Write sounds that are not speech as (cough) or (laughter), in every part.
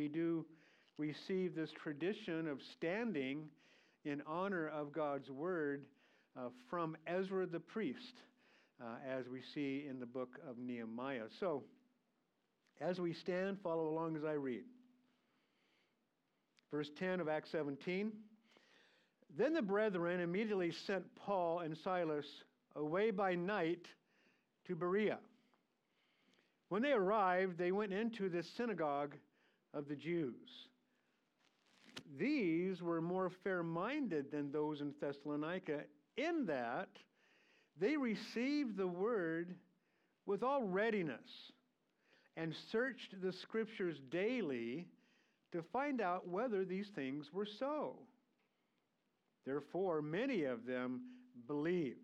we do receive this tradition of standing in honor of God's word uh, from Ezra the priest, uh, as we see in the book of Nehemiah. So, as we stand, follow along as I read. Verse 10 of Acts 17. Then the brethren immediately sent Paul and Silas away by night to Berea. When they arrived, they went into the synagogue of the Jews. These were more fair minded than those in Thessalonica, in that they received the word with all readiness and searched the scriptures daily to find out whether these things were so. Therefore, many of them believed,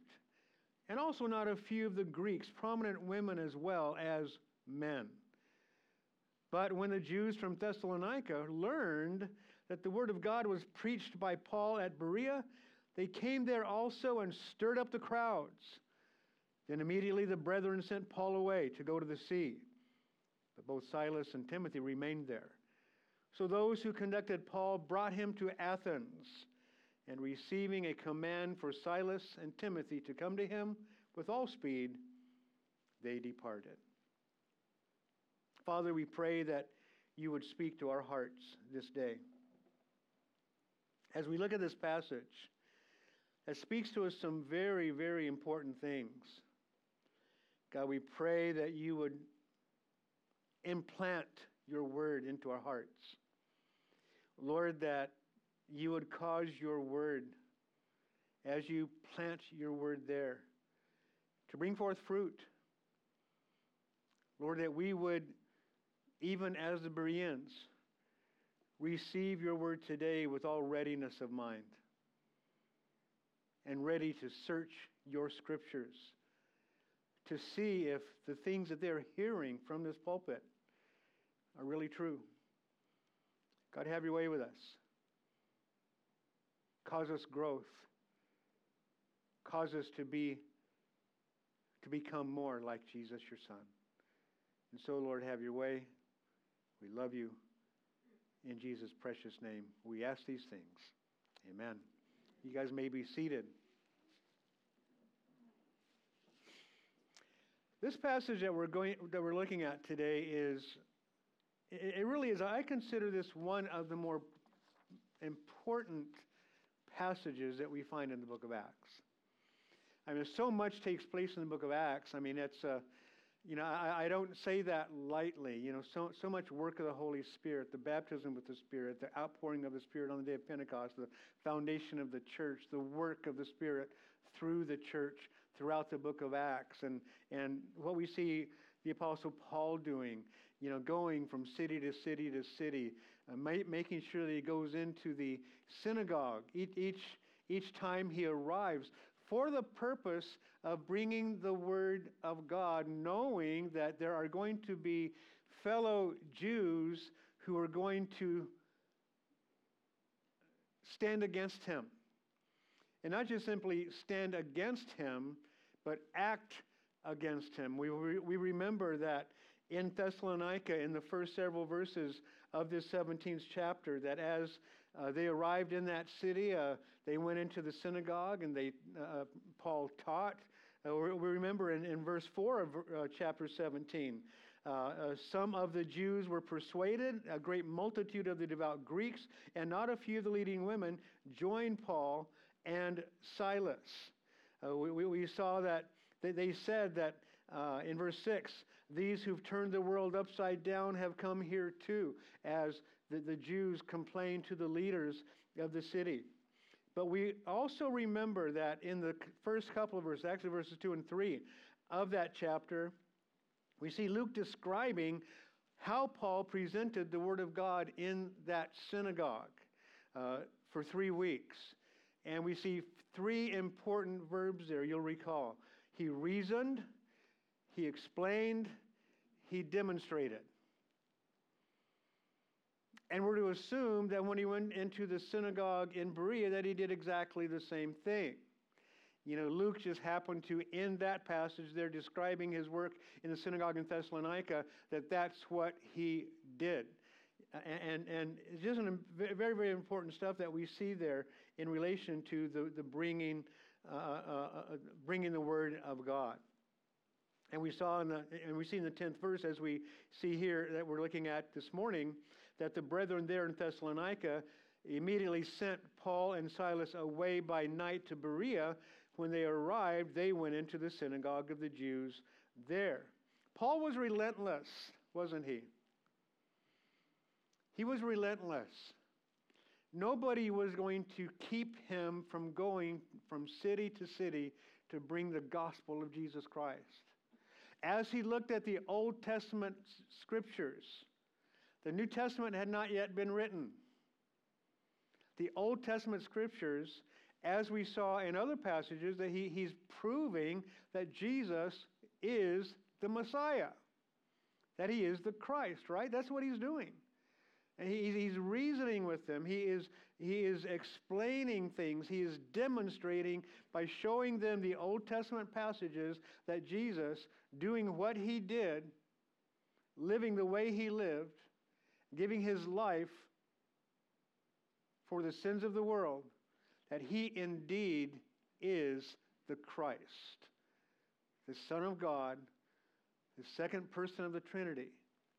and also not a few of the Greeks, prominent women as well as men. But when the Jews from Thessalonica learned that the word of God was preached by Paul at Berea, they came there also and stirred up the crowds. Then immediately the brethren sent Paul away to go to the sea. But both Silas and Timothy remained there. So those who conducted Paul brought him to Athens, and receiving a command for Silas and Timothy to come to him with all speed, they departed. Father, we pray that you would speak to our hearts this day. As we look at this passage, it speaks to us some very, very important things. God, we pray that you would implant your word into our hearts. Lord, that you would cause your word, as you plant your word there, to bring forth fruit. Lord, that we would, even as the Bereans, receive your word today with all readiness of mind and ready to search your scriptures to see if the things that they're hearing from this pulpit are really true. God, have your way with us. Cause us growth. Cause us to be to become more like Jesus, your Son. And so, Lord, have your way. We love you. In Jesus' precious name, we ask these things. Amen. You guys may be seated. This passage that we're going that we're looking at today is it really is I consider this one of the more important passages that we find in the book of Acts. I mean, so much takes place in the book of Acts. I mean, it's uh, you know, I, I, don't say that lightly. You know, so, so much work of the Holy Spirit, the baptism with the Spirit, the outpouring of the Spirit on the day of Pentecost, the foundation of the church, the work of the Spirit through the church throughout the book of Acts, and, and what we see the Apostle Paul doing, you know, going from city to city to city, uh, ma- making sure that he goes into the synagogue each, each, each time he arrives for the purpose of bringing the word of God, knowing that there are going to be fellow Jews who are going to stand against him. And not just simply stand against him, but act against him. We, we remember that in Thessalonica, in the first several verses of this 17th chapter, that as uh, they arrived in that city. Uh, they went into the synagogue and they, uh, Paul taught. Uh, we remember in, in verse 4 of uh, chapter 17, uh, some of the Jews were persuaded, a great multitude of the devout Greeks, and not a few of the leading women joined Paul and Silas. We, we, we, saw that they, they said that in verse 6 these who've turned the world upside down have come here too, as the, the Jews complained to the leaders of the city. But we also remember that in the first couple of verses, actually verses 2 and 3 of that chapter, we see Luke describing how Paul presented the Word of God in that synagogue uh, for three weeks. And we see three important verbs there, you'll recall. He reasoned, he explained, he demonstrated. And we're to assume that when he went into the synagogue in Berea, that he did exactly the same thing. You know, Luke just happened to, end that passage there, describing his work in the synagogue in Thessalonica, that that's what he did. And, and it's just an, very, very important stuff that we see there in relation to the, the bringing, uh, uh, uh, bringing the word of God. And we saw in the, and we see in the 10th verse, as we see here that we're looking at this morning, that the brethren there in Thessalonica immediately sent Paul and Silas away by night to Berea. When they arrived, they went into the synagogue of the Jews there. Paul was relentless, wasn't he? He was relentless. Nobody was going to keep him from going from city to city to bring the gospel of Jesus Christ. As he looked at the Old Testament scriptures, the New Testament had not yet been written. The Old Testament scriptures, as we saw in other passages, that he, he's proving that Jesus is the Messiah, that he is the Christ, right? That's what he's doing. And he, he's reasoning with them. He is, he is explaining things. He is demonstrating by showing them the Old Testament passages that Jesus, doing what he did, living the way he lived, giving his life for the sins of the world, that he indeed is the Christ, the Son of God, the second person of the Trinity,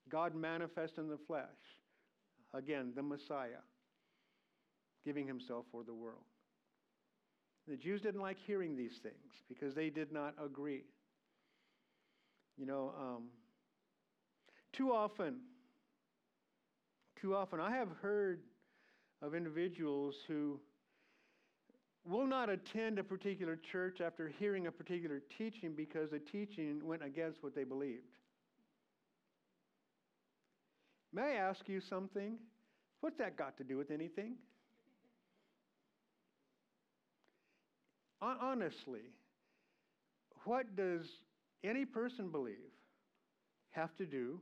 God manifest in the flesh. Again, the Messiah, giving himself for the world. The Jews didn't like hearing these things because they did not agree. You know, um, too often, too often, I have heard of individuals who will not attend a particular church after hearing a particular teaching because the teaching went against what they believed. May I ask you something? What's that got to do with anything? Honestly, what does any person believe have to do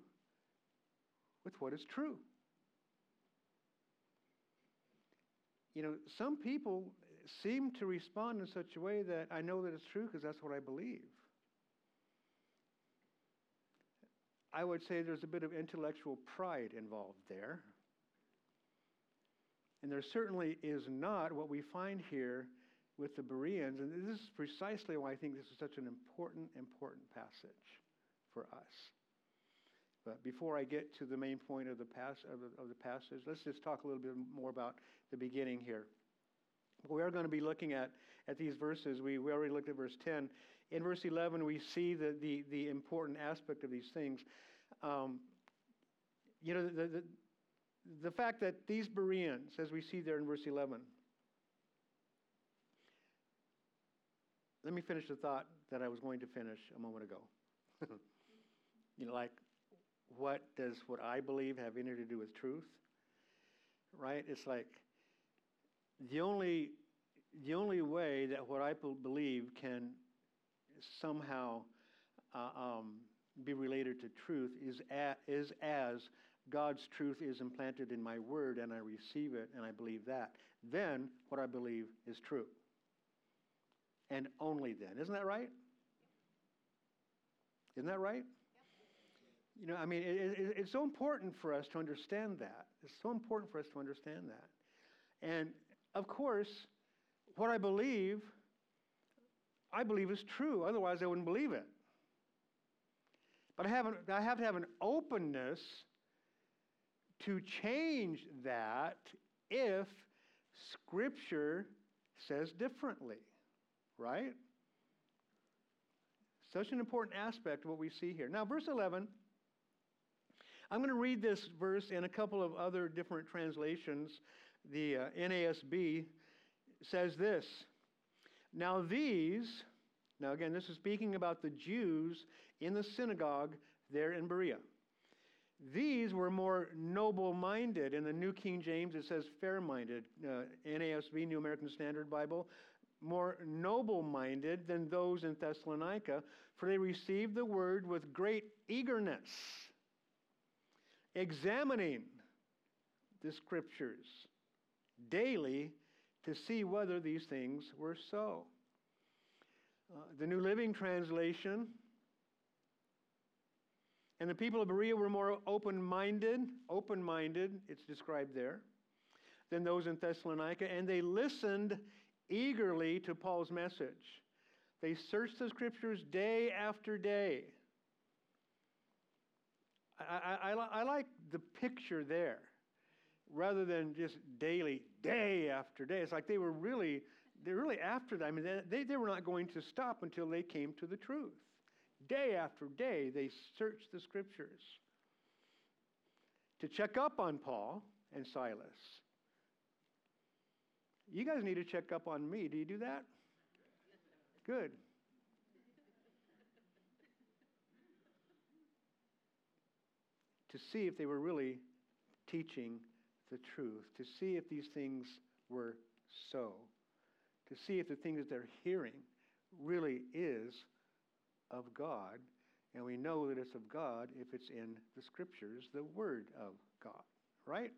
with what is true? You know, some people seem to respond in such a way that I know that it's true because that's what I believe. I would say there's a bit of intellectual pride involved there. And there certainly is not what we find here with the Bereans. And this is precisely why I think this is such an important, important passage for us. But before I get to the main point of the, pass, of the, of the passage, let's just talk a little bit more about the beginning here. We are going to be looking at, at these verses. We, we already looked at verse 10. In verse 11, we see the, the, the important aspect of these things. Um, you know, the, the, the fact that these Bereans, as we see there in verse 11, let me finish the thought that I was going to finish a moment ago. (laughs) you know, like, what does what I believe have anything to do with truth? Right? It's like the only the only way that what I believe can somehow uh, um, be related to truth is, a, is as God's truth is implanted in my word and I receive it and I believe that. Then what I believe is true. And only then. Isn't that right? Isn't that right? You know, I mean, it, it, it's so important for us to understand that. It's so important for us to understand that. And of course, what I believe, I believe is true. Otherwise, I wouldn't believe it. But I have, I have to have an openness to change that if Scripture says differently, right? Such an important aspect of what we see here. Now, verse 11, I'm going to read this verse in a couple of other different translations. The uh, NASB says this Now, these, now again, this is speaking about the Jews in the synagogue there in Berea. These were more noble minded. In the New King James, it says fair minded. Uh, NASB, New American Standard Bible, more noble minded than those in Thessalonica, for they received the word with great eagerness, examining the scriptures daily to see whether these things were so. Uh, the New Living Translation And the people of Berea were more open minded, open minded, it's described there, than those in Thessalonica, and they listened eagerly to Paul's message. They searched the scriptures day after day. I, I, I, like the picture there rather than just daily, day after day. It's like they were really, they're really after that. I mean, they, they were not going to stop until they came to the truth. Day after day, they searched the scriptures to check up on Paul and Silas. You guys need to check up on me. Do you do that? Good. To see if they were really teaching the truth, to see if these things were so, to see if the things that they're hearing really is of God. And we know that it's of God if it's in the scriptures, the Word of God, right?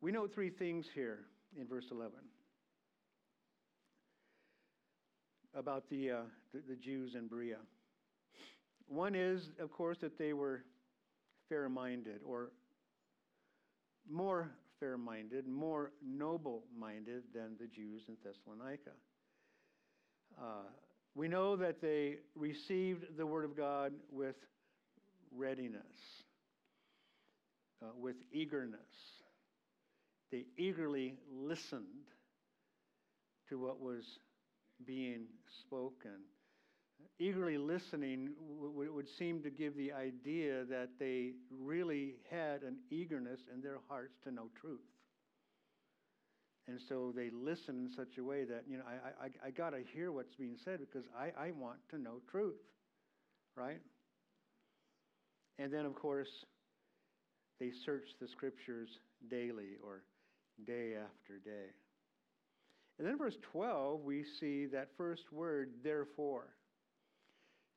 We note three things here in verse 11 about the, uh, the, the Jews in Berea. One is, of course, that they were fair minded or more fair minded, more noble minded than the Jews in Thessalonica. Uh, we know that they received the Word of God with readiness, uh, with eagerness. They eagerly listened to what was being spoken eagerly listening would seem to give the idea that they really had an eagerness in their hearts to know truth. And so they listen in such a way that, you know, I, I, I got to hear what's being said because I, I want to know truth, right? And then, of course, they search the scriptures daily or day after day. And then, verse 12, we see that first word, therefore.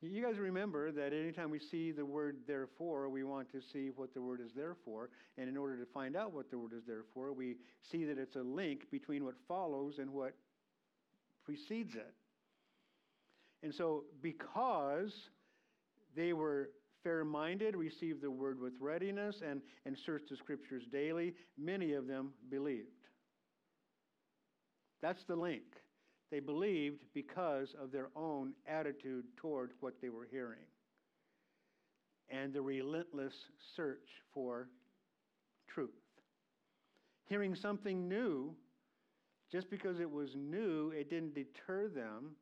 You guys remember that anytime we see the word therefore, we want to see what the word is there for. And in order to find out what the word is there for, we see that it's a link between what follows and what precedes it. And so, because they were fair minded, received the word with readiness, and, and searched the scriptures daily, many of them believed. That's the link. They believed because of their own attitude toward what they were hearing and the relentless search for truth. Hearing something new, just because it was new, it didn't deter them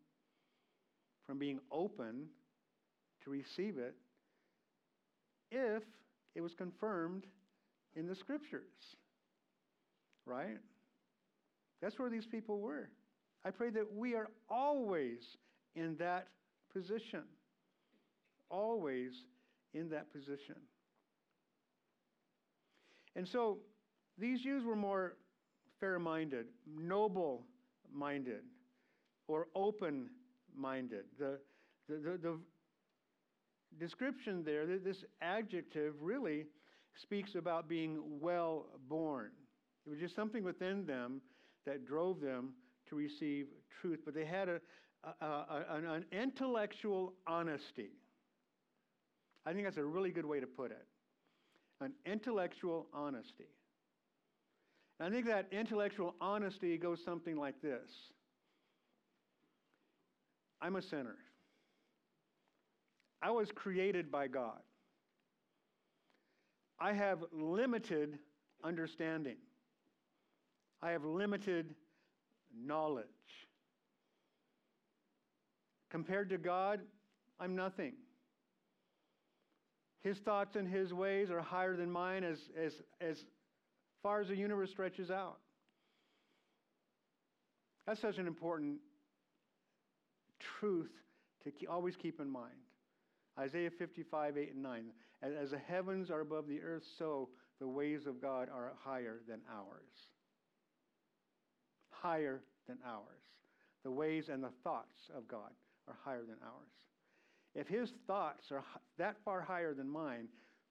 from being open to receive it if it was confirmed in the scriptures. Right? That's where these people were. I pray that we are always in that position. Always in that position. And so these Jews were more fair minded, noble minded, or open minded. The, the, the, the, description there, this adjective really speaks about being well born. It was just something within them that drove them to receive truth, but they had a, a, a, an, intellectual honesty. I think that's a really good way to put it. An intellectual honesty. And I think that intellectual honesty goes something like this I'm a sinner. I was created by God. I have limited understanding. I have limited knowledge. Compared to God, I'm nothing. His thoughts and his ways are higher than mine as, as, as far as the universe stretches out. That's such an important truth to keep, always keep in mind. Isaiah 55, 8 and 9. As, as the heavens are above the earth, so the ways of God are higher than ours higher than ours. The ways and the thoughts of God are higher than ours. If his thoughts are that far higher than mine,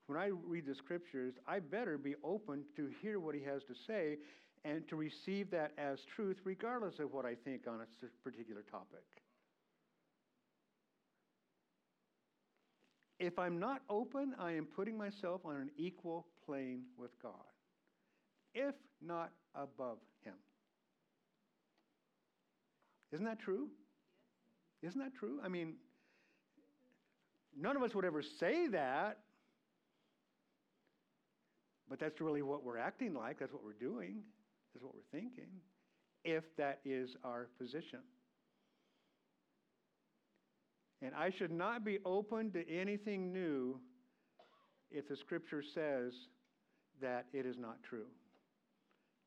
when I read the scriptures, I better be open to hear what he has to say and to receive that as truth, regardless of what I think on a particular topic. If I'm not open, I am putting myself on an equal plane with God, if not above Him. Isn't that true? Isn't that true? I mean, none of us would ever say that, but that's really what we're acting like. That's what we're doing. That's what we're thinking, if that is our position. And I should not be open to anything new if the scripture says that it is not true.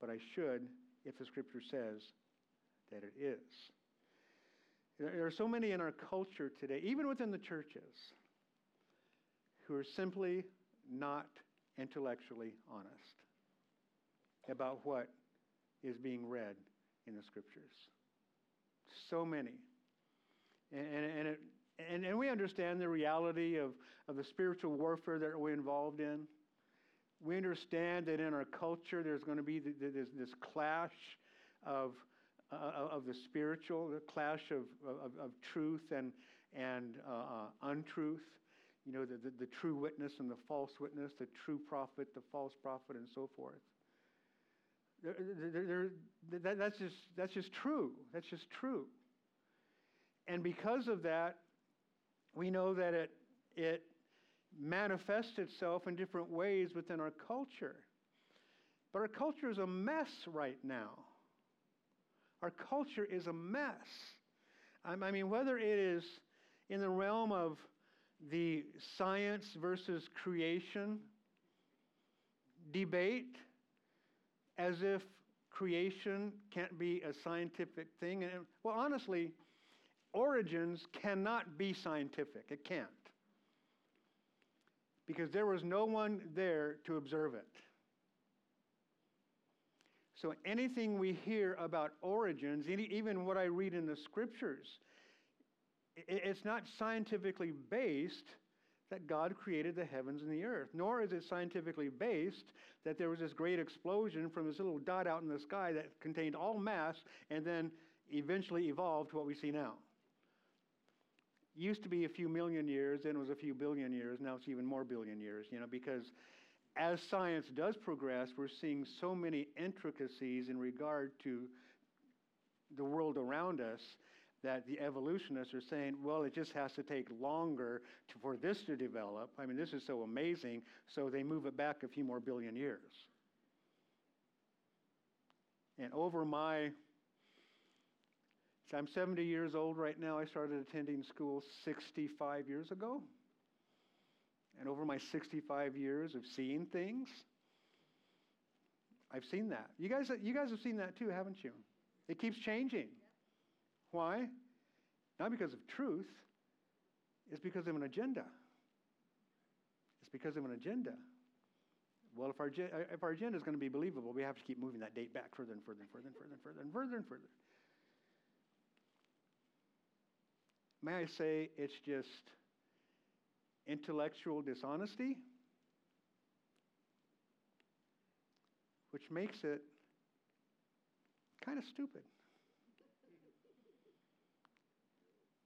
But I should if the scripture says that it is. There are so many in our culture today, even within the churches, who are simply not intellectually honest about what is being read in the scriptures. So many. And, and, and, it, and, and we understand the reality of, of the spiritual warfare that we're involved in. We understand that in our culture there's going to be this, this clash of, uh, of the spiritual, the clash of, of, of truth and, and uh, uh, untruth. You know, the, the, the true witness and the false witness, the true prophet, the false prophet, and so forth. That, that's, just, that's just true. That's just true. And because of that, we know that it, it manifests itself in different ways within our culture. But our culture is a mess right now. Our culture is a mess. I mean, whether it is in the realm of the science versus creation debate, as if creation can't be a scientific thing. And, well, honestly, origins cannot be scientific. It can't. Because there was no one there to observe it. So anything we hear about origins, even what I read in the scriptures, it's not scientifically based that God created the heavens and the earth, nor is it scientifically based that there was this great explosion from this little dot out in the sky that contained all mass and then eventually evolved to what we see now. Used to be a few million years, then it was a few billion years, now it's even more billion years, you know, because as science does progress, we're seeing so many intricacies in regard to the world around us that the evolutionists are saying, well, it just has to take longer to, for this to develop. I mean, this is so amazing, so they move it back a few more billion years. And over my, so I'm 70 years old right now. I started attending school 65 years ago. And over my 65 years of seeing things, I've seen that. You guys, you guys have seen that too, haven't you? It keeps changing. Why? Not because of truth, it's because of an agenda. It's because of an agenda. Well, if our, if our agenda is going to be believable, we have to keep moving that date back further and further and further and further and further and further and further. May I say it's just intellectual dishonesty, which makes it kind of stupid.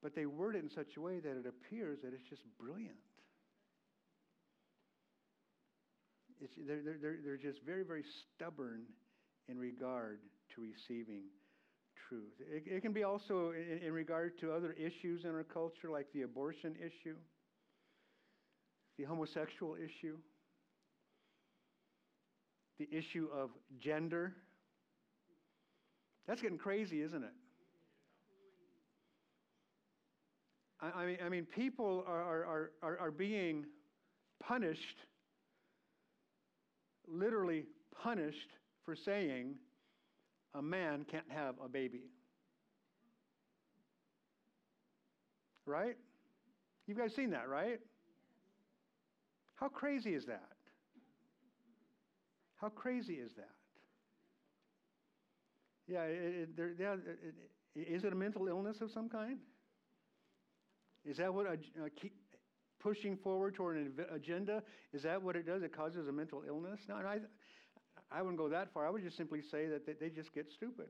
But they word it in such a way that it appears that it's just brilliant. It's, they're, they're, they're just very, very stubborn in regard to receiving truth. It, it can be also in, in regard to other issues in our culture, like the abortion issue, the homosexual issue, the issue of gender. That's getting crazy, isn't it? I, mean, I mean, people are, are, are, are being punished, literally punished, for saying a man can't have a baby. Right? You guys seen that, right? How crazy is that? How crazy is that? Yeah, it, it, yeah it, is it a mental illness of some kind? Is that what uh, keep pushing forward toward an agenda? Is that what it does? It causes a mental illness? No, I, I wouldn't go that far. I would just simply say that they, they just get stupid.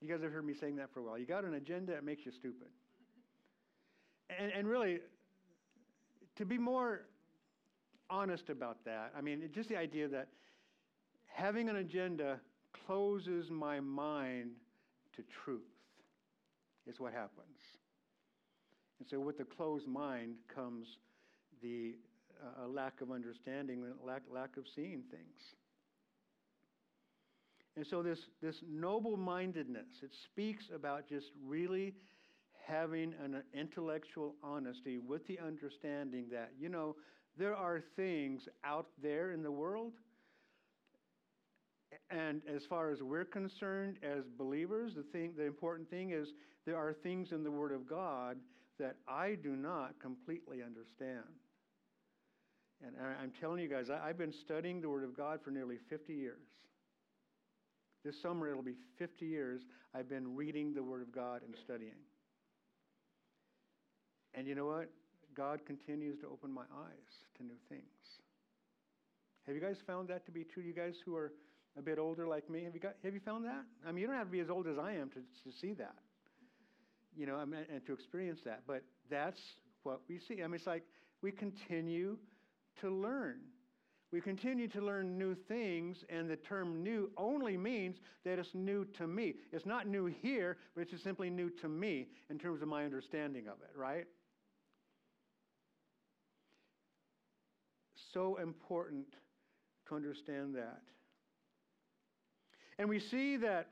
You guys have heard me saying that for a while. You got an agenda, it makes you stupid. And, and really, to be more honest about that, I mean, just the idea that having an agenda closes my mind to truth is what happens. And so, with the closed mind comes the uh, lack of understanding, lack, lack of seeing things. And so, this, this noble mindedness, it speaks about just really having an intellectual honesty with the understanding that, you know, there are things out there in the world. And as far as we're concerned as believers, the thing the important thing is there are things in the Word of God that I do not completely understand. And I'm telling you guys, I've been studying the Word of God for nearly 50 years. This summer it'll be 50 years I've been reading the Word of God and studying. And you know what? God continues to open my eyes to new things. Have you guys found that to be true? You guys who are a bit older like me, have you, got, have you found that? I mean, you don't have to be as old as I am to, to see that, you know, and to experience that. But that's what we see. I mean, it's like we continue to learn. We continue to learn new things, and the term new only means that it's new to me. It's not new here, but it's just simply new to me in terms of my understanding of it, right? So important to understand that. And we see that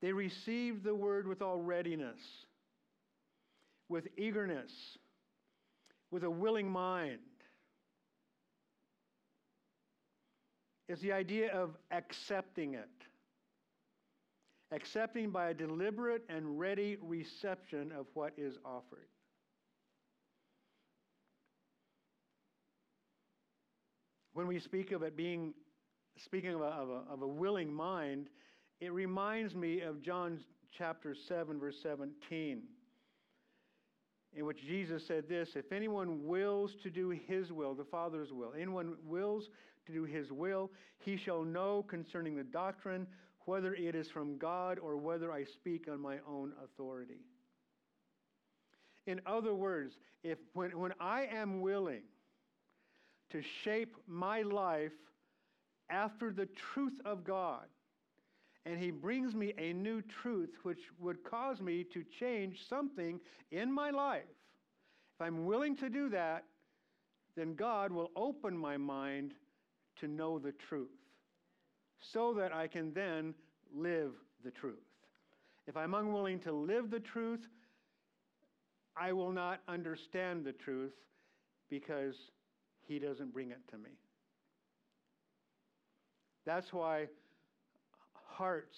they received the word with all readiness, with eagerness, with a willing mind. It's the idea of accepting it. Accepting by a deliberate and ready reception of what is offered. When we speak of it being, speaking of a, of a, of a willing mind, it reminds me of John chapter 7, verse 17 in which Jesus said this If anyone wills to do his will, the Father's will, anyone wills to do his will, he shall know concerning the doctrine whether it is from God or whether I speak on my own authority. In other words, if when, when I am willing to shape my life after the truth of God, and he brings me a new truth which would cause me to change something in my life. If I'm willing to do that, then God will open my mind to know the truth so that I can then live the truth. If I'm unwilling to live the truth, I will not understand the truth because he doesn't bring it to me. That's why hearts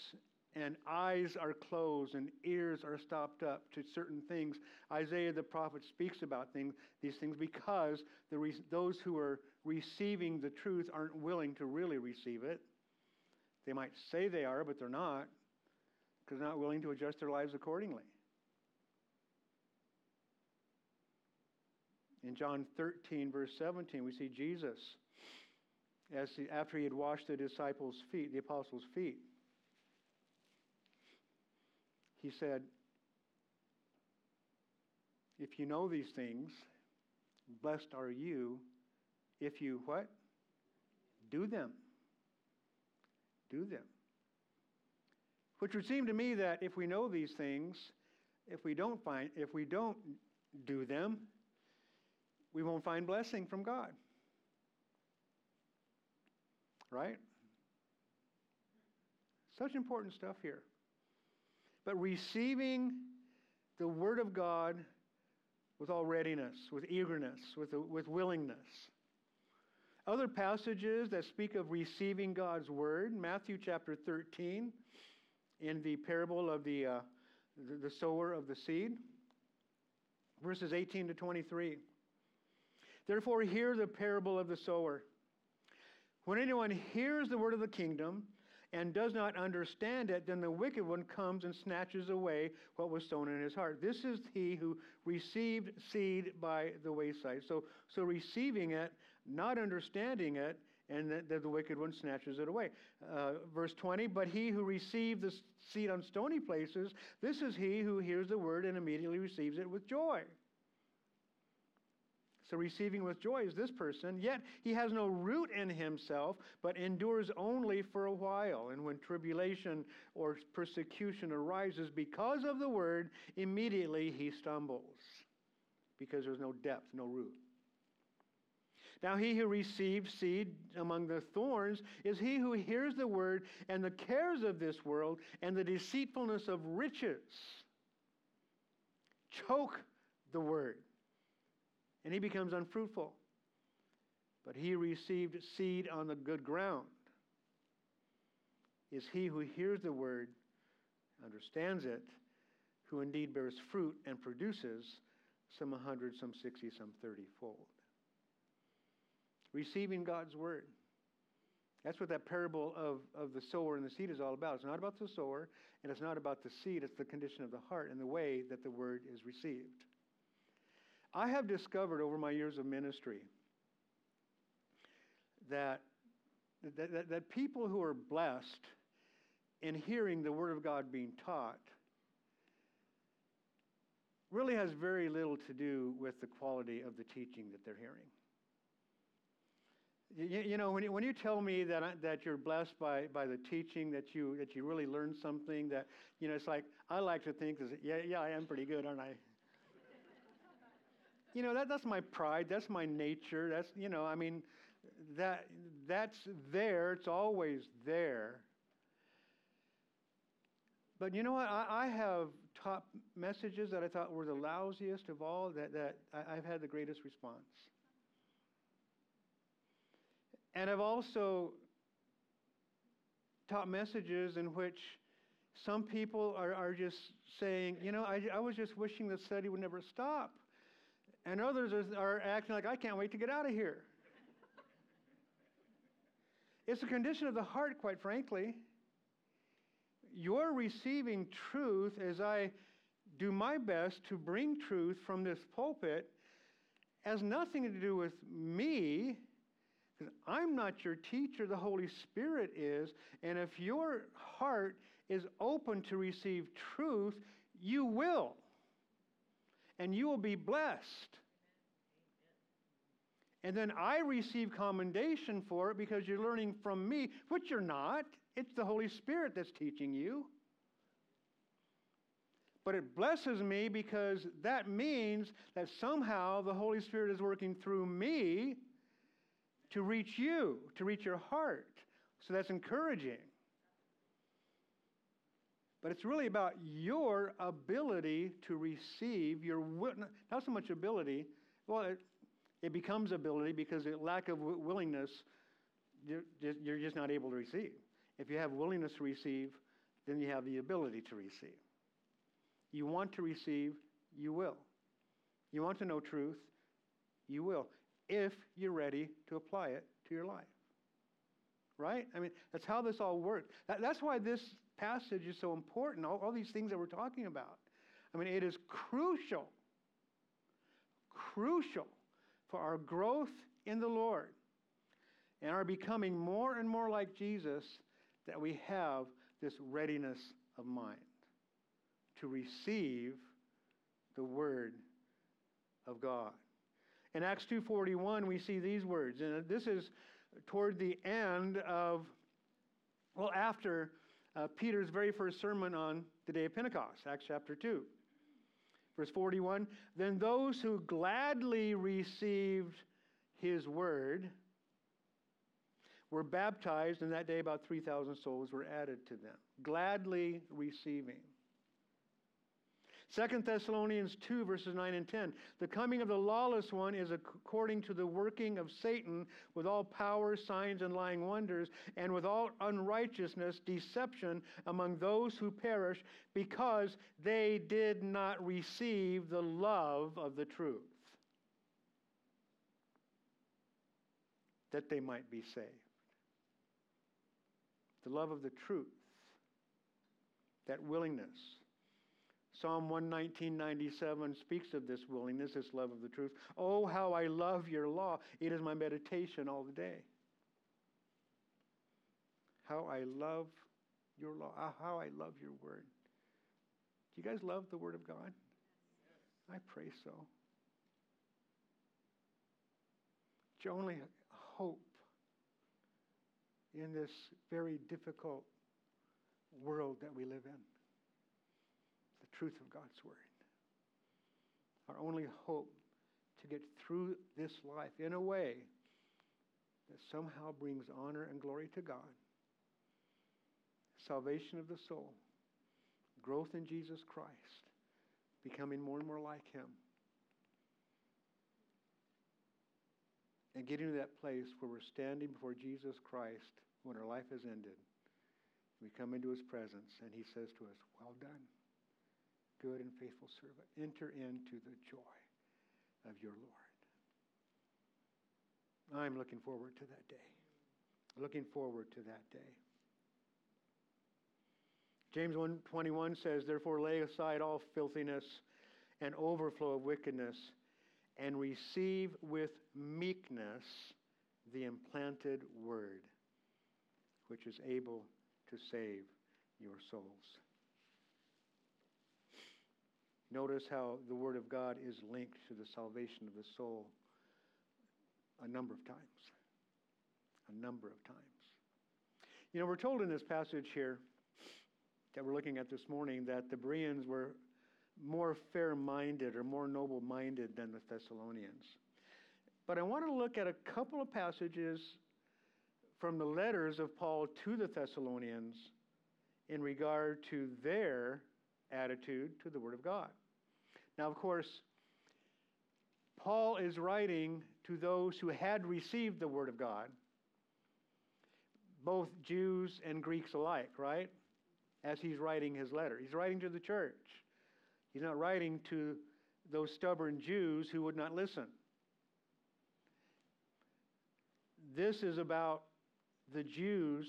and eyes are closed and ears are stopped up to certain things. Isaiah the prophet speaks about things, these things because the, those who are receiving the truth aren't willing to really receive it. They might say they are, but they're not because they're not willing to adjust their lives accordingly. In John 13, verse 17, we see Jesus as he, after he had washed the disciples' feet, the apostles' feet he said, If you know these things, blessed are you if you what? Do them. Do them. Which would seem to me that if we know these things, if we don't find if we don't do them, we won't find blessing from God. Right? Such important stuff here but receiving the Word of God with all readiness, with eagerness, with, with willingness. Other passages that speak of receiving God's Word, Matthew chapter 13, in the parable of the, uh, the, the sower of the seed, verses 18 to 23. Therefore, hear the parable of the sower. When anyone hears the word of the kingdom and does not understand it, then the wicked one comes and snatches away what was sown in his heart. This is he who received seed by the wayside. So, so receiving it, not understanding it, and that, that the wicked one snatches it away. Uh, verse 20, but he who received the seed on stony places, this is he who hears the word and immediately receives it with joy. So, receiving with joy is this person, yet he has no root in himself, but endures only for a while. And when tribulation or persecution arises because of the word, immediately he stumbles because there's no depth, no root. Now, he who receives seed among the thorns is he who hears the word, and the cares of this world and the deceitfulness of riches choke the word and he becomes unfruitful. But he received seed on the good ground is he who hears the word, understands it, who indeed bears fruit and produces some a hundred, some sixty, some thirty fold. Receiving God's word. That's what that parable of, of the sower and the seed is all about. It's not about the sower, and it's not about the seed, it's the condition of the heart and the way that the word is received. I have discovered over my years of ministry that, that, that, that people who are blessed in hearing the Word of God being taught really has very little to do with the quality of the teaching that they're hearing. You, you, know, when you, when you tell me that, I, that you're blessed by, by the teaching, that you, that you really learned something, that, you know, it's like, I like to think, yeah, yeah, I am pretty good, aren't I? You know, that, that's my pride. That's my nature. That's, you know, I mean, that, that's there. It's always there. But you know what? I, I have taught messages that I thought were the lousiest of all that, that I, I've had the greatest response. And I've also taught messages in which some people are, are just saying, you know, I, I was just wishing the study would never stop. And others are, are acting like, I can't wait to get out of here. it's a condition of the heart, quite frankly. You're receiving truth as I do my best to bring truth from this pulpit has nothing to do with me because I'm not your teacher, the Holy Spirit is. And if your heart is open to receive truth, you will and you will be blessed. And then I receive commendation for it because you're learning from me, which you're not. It's the Holy Spirit that's teaching you. But it blesses me because that means that somehow the Holy Spirit is working through me to reach you, to reach your heart. So that's encouraging. But it's really about your ability to receive, your not so much ability, well, it, it becomes ability because the lack of willingness, you're just, you're just not able to receive. If you have willingness to receive, then you have the ability to receive. You want to receive, you will. You want to know truth, you will, if you're ready to apply it to your life. Right? I mean, that's how this all works. That, that's why this passage is so important, all, all these things that we're talking about. I mean, it is crucial, crucial for our growth in the Lord and our becoming more and more like Jesus that we have this readiness of mind to receive the word of God. In Acts 2:41 we see these words and this is toward the end of well after uh, Peter's very first sermon on the day of Pentecost, Acts chapter 2. Verse 41 Then those who gladly received his word were baptized, and that day about 3,000 souls were added to them. Gladly receiving. Second Thessalonians 2, verses 9 and 10. The coming of the lawless one is according to the working of Satan with all power, signs, and lying wonders, and with all unrighteousness, deception among those who perish, because they did not receive the love of the truth, that they might be saved. The love of the truth, that willingness Psalm 119.97 speaks of this willingness, this love of the truth. Oh, how I love your law. It is my meditation all the day. How I love your law. Ah, how I love your word. Do you guys love the word of God? I pray so. It's your only hope in this very difficult world that we live in. Truth of God's word. Our only hope to get through this life in a way that somehow brings honor and glory to God. Salvation of the soul, growth in Jesus Christ, becoming more and more like Him. And getting to that place where we're standing before Jesus Christ when our life has ended. We come into His presence and He says to us, Well done, good and faithful servant. Enter into the joy of your Lord. I'm looking forward to that day. Looking forward to that day. James 1:21 says, "Therefore lay aside all filthiness and overflow of wickedness, and receive with meekness the implanted word, which is able to save your souls." Notice how the Word of God is linked to the salvation of the soul a number of times. A number of times. You know, we're told in this passage here that we're looking at this morning that the Bereans were more fair minded or more noble minded than the Thessalonians. But I want to look at a couple of passages from the letters of Paul to the Thessalonians in regard to their attitude to the Word of God. Now, of course, Paul is writing to those who had received the Word of God, both Jews and Greeks alike, right? As he's writing his letter. He's writing to the church. He's not writing to those stubborn Jews who would not listen. This is about the Jews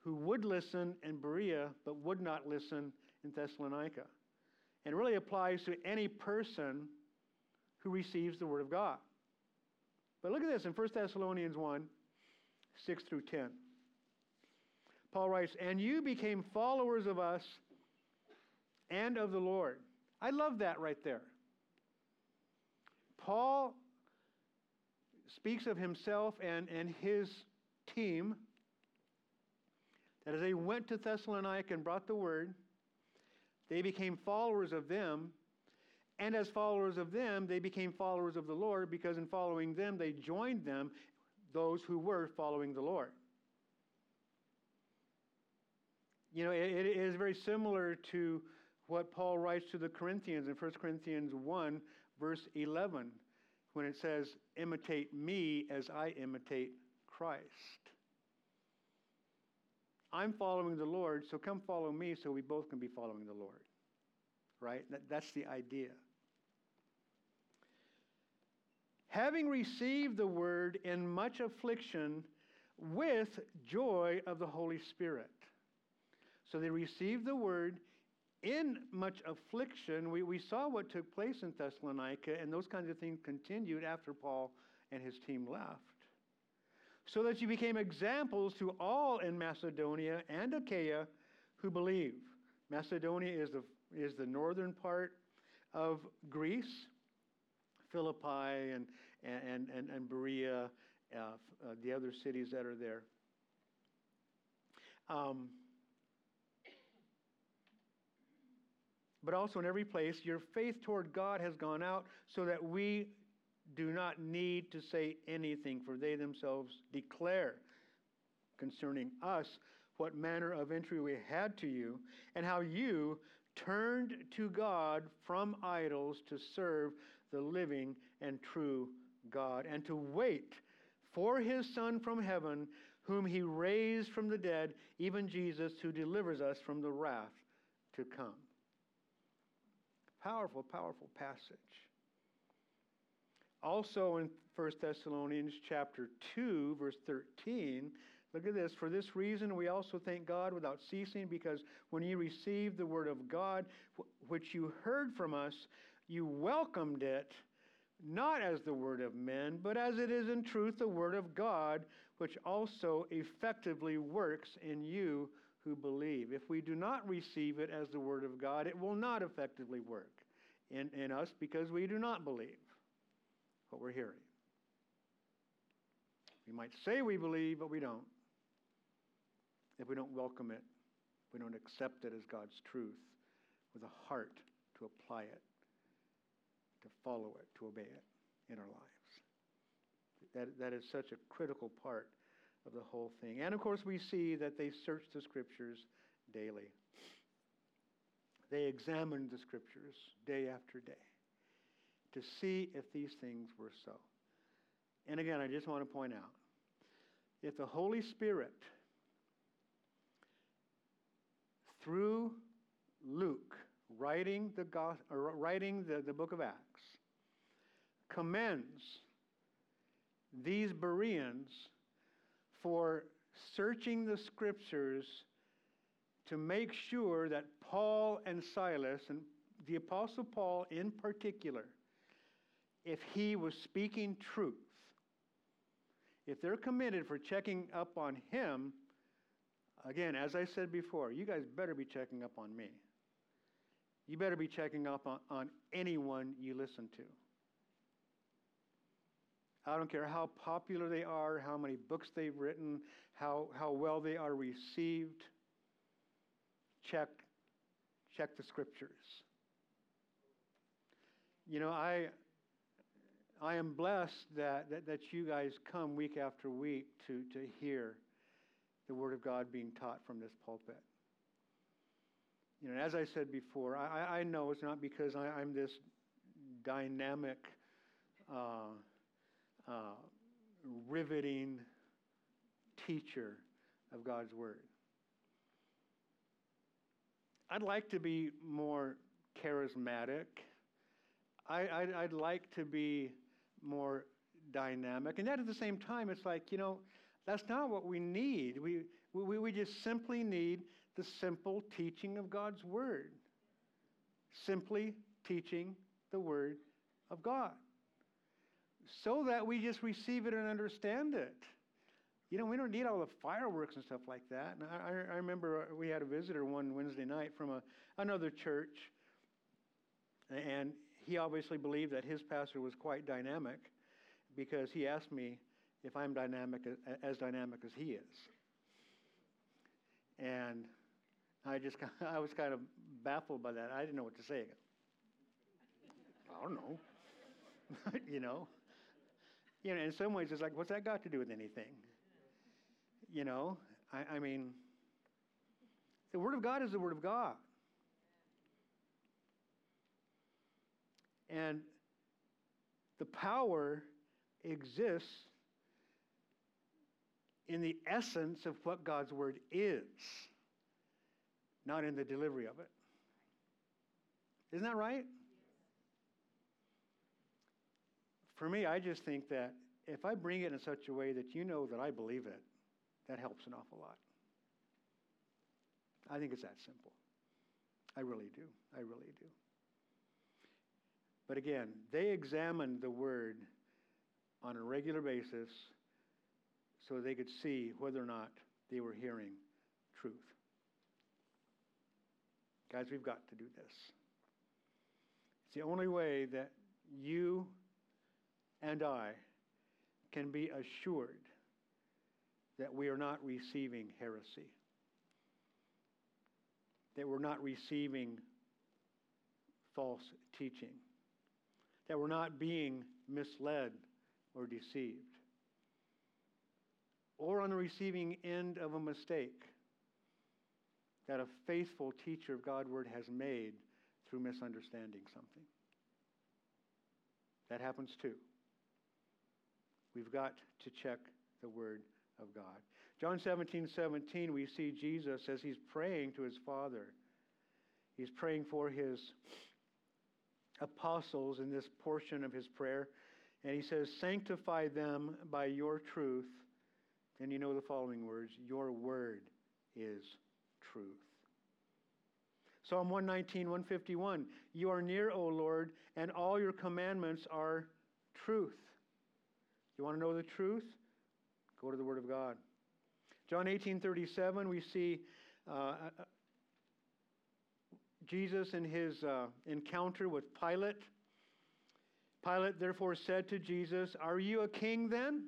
who would listen in Berea but would not listen in Thessalonica and really applies to any person who receives the Word of God. But look at this in 1 Thessalonians 1 6 through 10. Paul writes, And you became followers of us and of the Lord. I love that right there. Paul speaks of himself and, and his team that as they went to Thessalonica and brought the word, they became followers of them. And as followers of them, they became followers of the Lord because in following them, they joined them, those who were following the Lord. You know, it, it is very similar to what Paul writes to the Corinthians in 1 Corinthians 1, verse 11, when it says, Imitate me as I imitate Christ. I'm following the Lord, so come follow me so we both can be following the Lord. Right? That, that's the idea. Having received the word in much affliction with joy of the Holy Spirit. So they received the word in much affliction. We, we saw what took place in Thessalonica, and those kinds of things continued after Paul and his team left so that you became examples to all in Macedonia and Achaia who believe. Macedonia is the, is the northern part of Greece, Philippi and, and, and, and Berea, uh, uh, the other cities that are there. Um, but also in every place, your faith toward God has gone out so that we do not need to say anything, for they themselves declare concerning us what manner of entry we had to you, and how you turned to God from idols to serve the living and true God, and to wait for his Son from heaven, whom he raised from the dead, even Jesus, who delivers us from the wrath to come. Powerful, powerful passage. Also in 1 Thessalonians chapter 2 verse 13, look at this, for this reason we also thank God without ceasing because when you received the word of God which you heard from us, you welcomed it not as the word of men, but as it is in truth the word of God, which also effectively works in you who believe. If we do not receive it as the word of God, it will not effectively work in, in us because we do not believe what we're hearing. We might say we believe, but we don't. If we don't welcome it, we don't accept it as God's truth with a heart to apply it to follow it, to obey it in our lives. That, that is such a critical part of the whole thing. And of course, we see that they searched the scriptures daily. They examined the scriptures day after day to see if these things were so. And again, I just want to point out if the Holy Spirit, through Luke, writing the, uh, writing the, the book of Acts, commends these Bereans for searching the scriptures to make sure that Paul and Silas, and the Apostle Paul in particular, if he was speaking truth, if they're committed for checking up on him, again, as I said before, you guys better be checking up on me you better be checking up on, on anyone you listen to. I don't care how popular they are, how many books they've written, how, how well they are received. Check, check the scriptures. You know, I, I am blessed that, that, that you guys come week after week to, to hear the Word of God being taught from this pulpit. You know, as I said before, I, I know it's not because I, am this dynamic, uh, uh, riveting teacher of God's Word. I'd like to be more charismatic. I, I'd like to be more dynamic. And yet at the same time, it's like, you know, that's not what we need. We, we, we just simply need the simple teaching of God's Word. Simply teaching the Word of God. So that we just receive it and understand it. You know, we don't need all the fireworks and stuff like that. And I, I remember uh, we had a visitor one Wednesday night from a, another church, and he obviously believed that his pastor was quite dynamic because he asked me if I'm dynamic as dynamic as he is. And I just (laughs) I was kind of baffled by that. I didn't know what to say. I don't know. (laughs) you know. You know, in some ways it's like, what's that got to do with anything? You know, I, I mean, the Word of God is the Word of God. And the power exists in the essence of what God's Word is not in the delivery of it. Isn't that right? For me, I just think that if I bring it in such a way that you know that I believe it, that helps an awful lot. I think it's that simple. I really do. I really do. But again, they examined the word on a regular basis so they could see whether or not they were hearing truth. Guys, we've got to do this. It's the only way that you and I can be assured that we are not receiving heresy, that we're not receiving false teaching, that we're not being misled or deceived, or on the receiving end of a mistake that a faithful teacher of God's word has made through misunderstanding something. That happens too. We've got to check the word of God. John 17, 17, we see Jesus as he's praying to his Father. He's praying for his apostles in this portion of his prayer. And he says, Sanctify them by your truth. And you know the following words Your word is truth. Psalm 119, 151. You are near, O Lord, and all your commandments are truth. You want to know the truth? Go to the Word of God. John 18:37, we see uh, Jesus in his uh, encounter with Pilate. Pilate therefore said to Jesus, Are you a king then?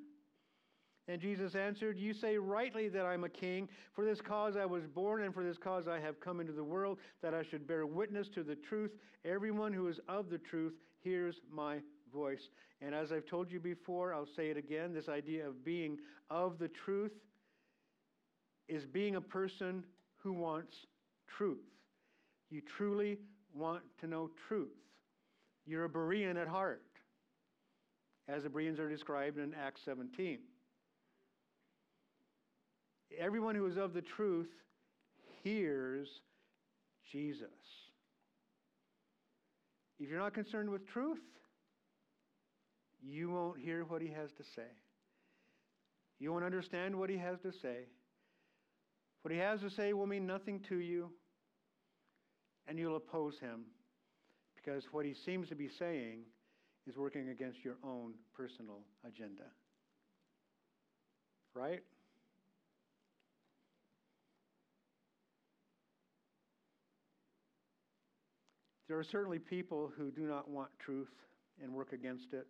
And Jesus answered, You say rightly that I'm a king. For this cause I was born, and for this cause I have come into the world, that I should bear witness to the truth. Everyone who is of the truth hears my voice. And as I've told you before, I'll say it again this idea of being of the truth is being a person who wants truth. You truly want to know truth. You're a Berean at heart, as the Bereans are described in Acts 17. Everyone who is of the truth hears Jesus. If you're not concerned with truth, you won't hear what he has to say. You won't understand what he has to say. What he has to say will mean nothing to you, and you'll oppose him because what he seems to be saying is working against your own personal agenda. Right? There are certainly people who do not want truth and work against it.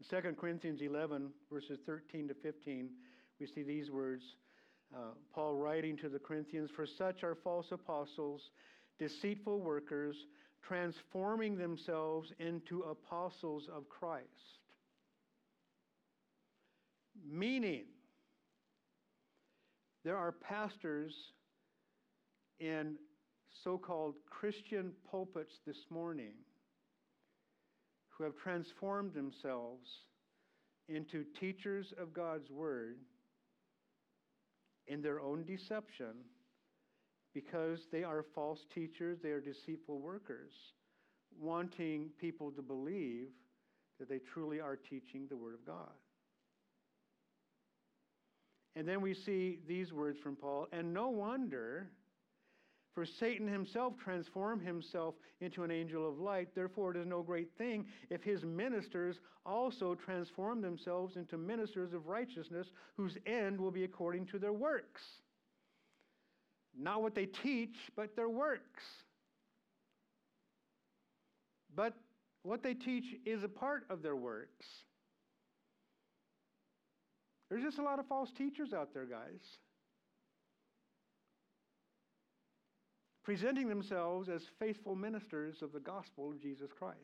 In 2 Corinthians 11, verses 13 to 15, we see these words uh, Paul writing to the Corinthians For such are false apostles, deceitful workers, transforming themselves into apostles of Christ. Meaning, there are pastors in so called Christian pulpits this morning who have transformed themselves into teachers of God's Word in their own deception because they are false teachers, they are deceitful workers, wanting people to believe that they truly are teaching the Word of God. And then we see these words from Paul, and no wonder for Satan himself transformed himself into an angel of light. Therefore, it is no great thing if his ministers also transform themselves into ministers of righteousness, whose end will be according to their works. Not what they teach, but their works. But what they teach is a part of their works. There's just a lot of false teachers out there, guys. presenting themselves as faithful ministers of the gospel of Jesus Christ.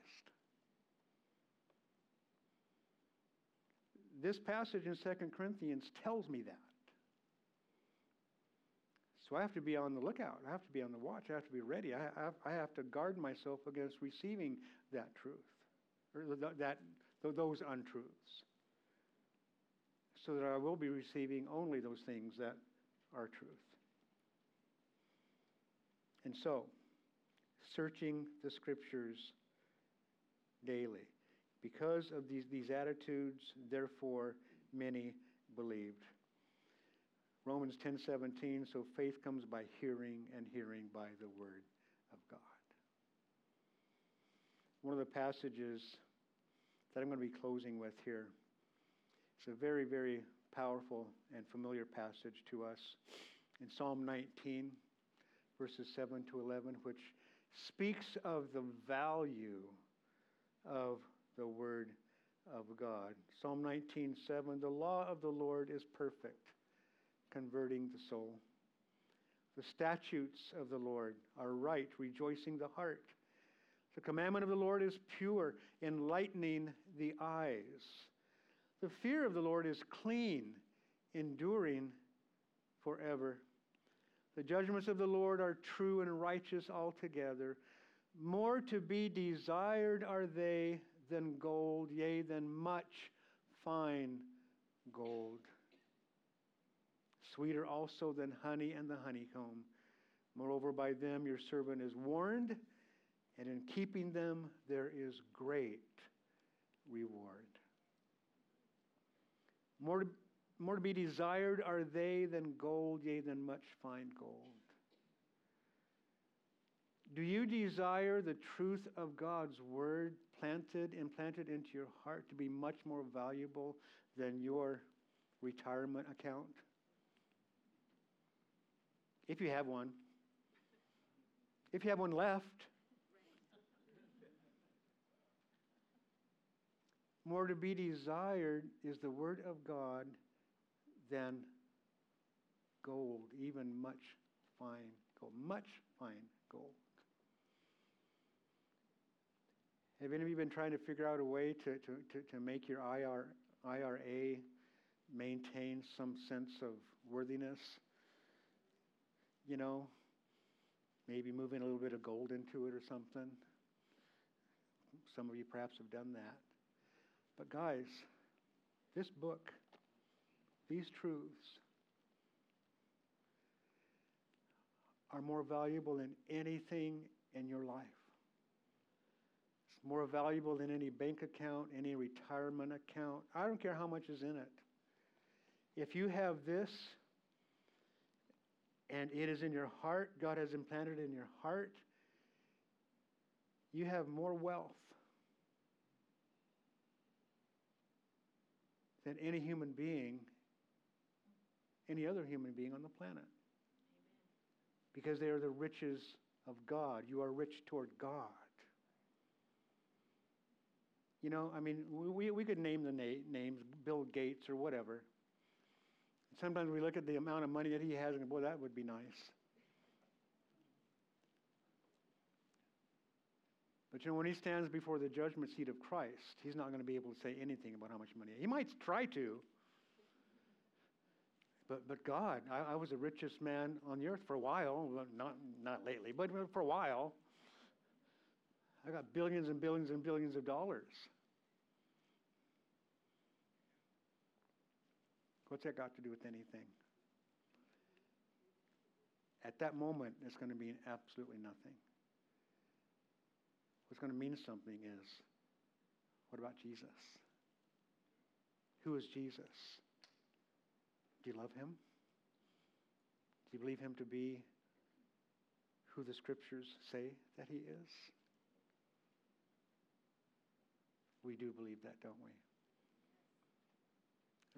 This passage in 2 Corinthians tells me that. So I have to be on the lookout. I have to be on the watch. I have to be ready. I have, I have to guard myself against receiving that truth, or that, those untruths, so that I will be receiving only those things that are truth. And so, searching the scriptures daily. Because of these, these attitudes, therefore, many believed. Romans 10:17 so faith comes by hearing and hearing by the word of God. One of the passages that I'm going to be closing with here. It's a very very powerful and familiar passage to us in Psalm 19 verses 7 to 11, which speaks of the value of the Word of God. Psalm 19:7 The law of the Lord is perfect, converting the soul. The statutes of the Lord are right, rejoicing the heart. The commandment of the Lord is pure, enlightening the eyes. The fear of the Lord is clean, enduring forever. The judgments of the Lord are true and righteous altogether. More to be desired are they than gold, yea, than much fine gold. Sweeter also than honey and the honeycomb. Moreover, by them your servant is warned, and in keeping them there is great reward. More more to be desired are they than gold, yea, than much fine gold. Do you desire the truth of God's word planted, implanted into your heart to be much more valuable than your retirement account? If you have one. If you have one left. More to be desired is the Word of God than gold, even much fine gold. Much fine gold. Have any of you been trying to figure out a way to, to, to, to make your IR, IRA maintain some sense of worthiness? You know, maybe moving a little bit of gold into it or something. Some of you perhaps have done that. But, guys, this book, these truths, are more valuable than anything in your life. It's more valuable than any bank account, any retirement account. I don't care how much is in it. If you have this and it is in your heart, God has implanted in your heart, you have more wealth than any human being, any other human being on the planet. Because they are the riches of God. You are rich toward God. You know, I mean, we, we could name the na- names, Bill Gates or whatever. Sometimes we look at the amount of money that he has and, boy, that would be nice. But you know, when he stands before the judgment seat of Christ, he's not going to be able to say anything about how much money. He might try to. But, but God, I, I was the richest man on the earth for a while, not, not lately, but for a while. I got billions and billions and billions of dollars. What's that got to do with anything? At that moment, it's going to mean absolutely nothing. What's going to mean something is what about Jesus? Who is Jesus? Do you love him? Do you believe him to be who the scriptures say that he is? We do believe that, don't we?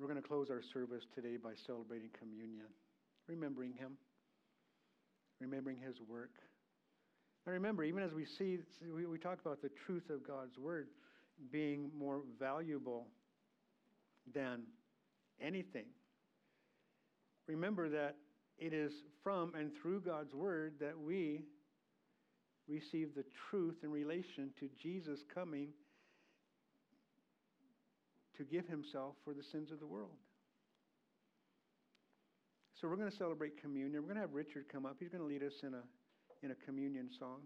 We're going to close our service today by celebrating communion, remembering him, remembering his work. And remember, even as we see, we, talk about the truth of God's word being more valuable than anything. Remember that it is from and through God's word that we receive the truth in relation to Jesus coming to give himself for the sins of the world. So we're going to celebrate communion. We're going to have Richard come up. He's going to lead us in a, in a communion song.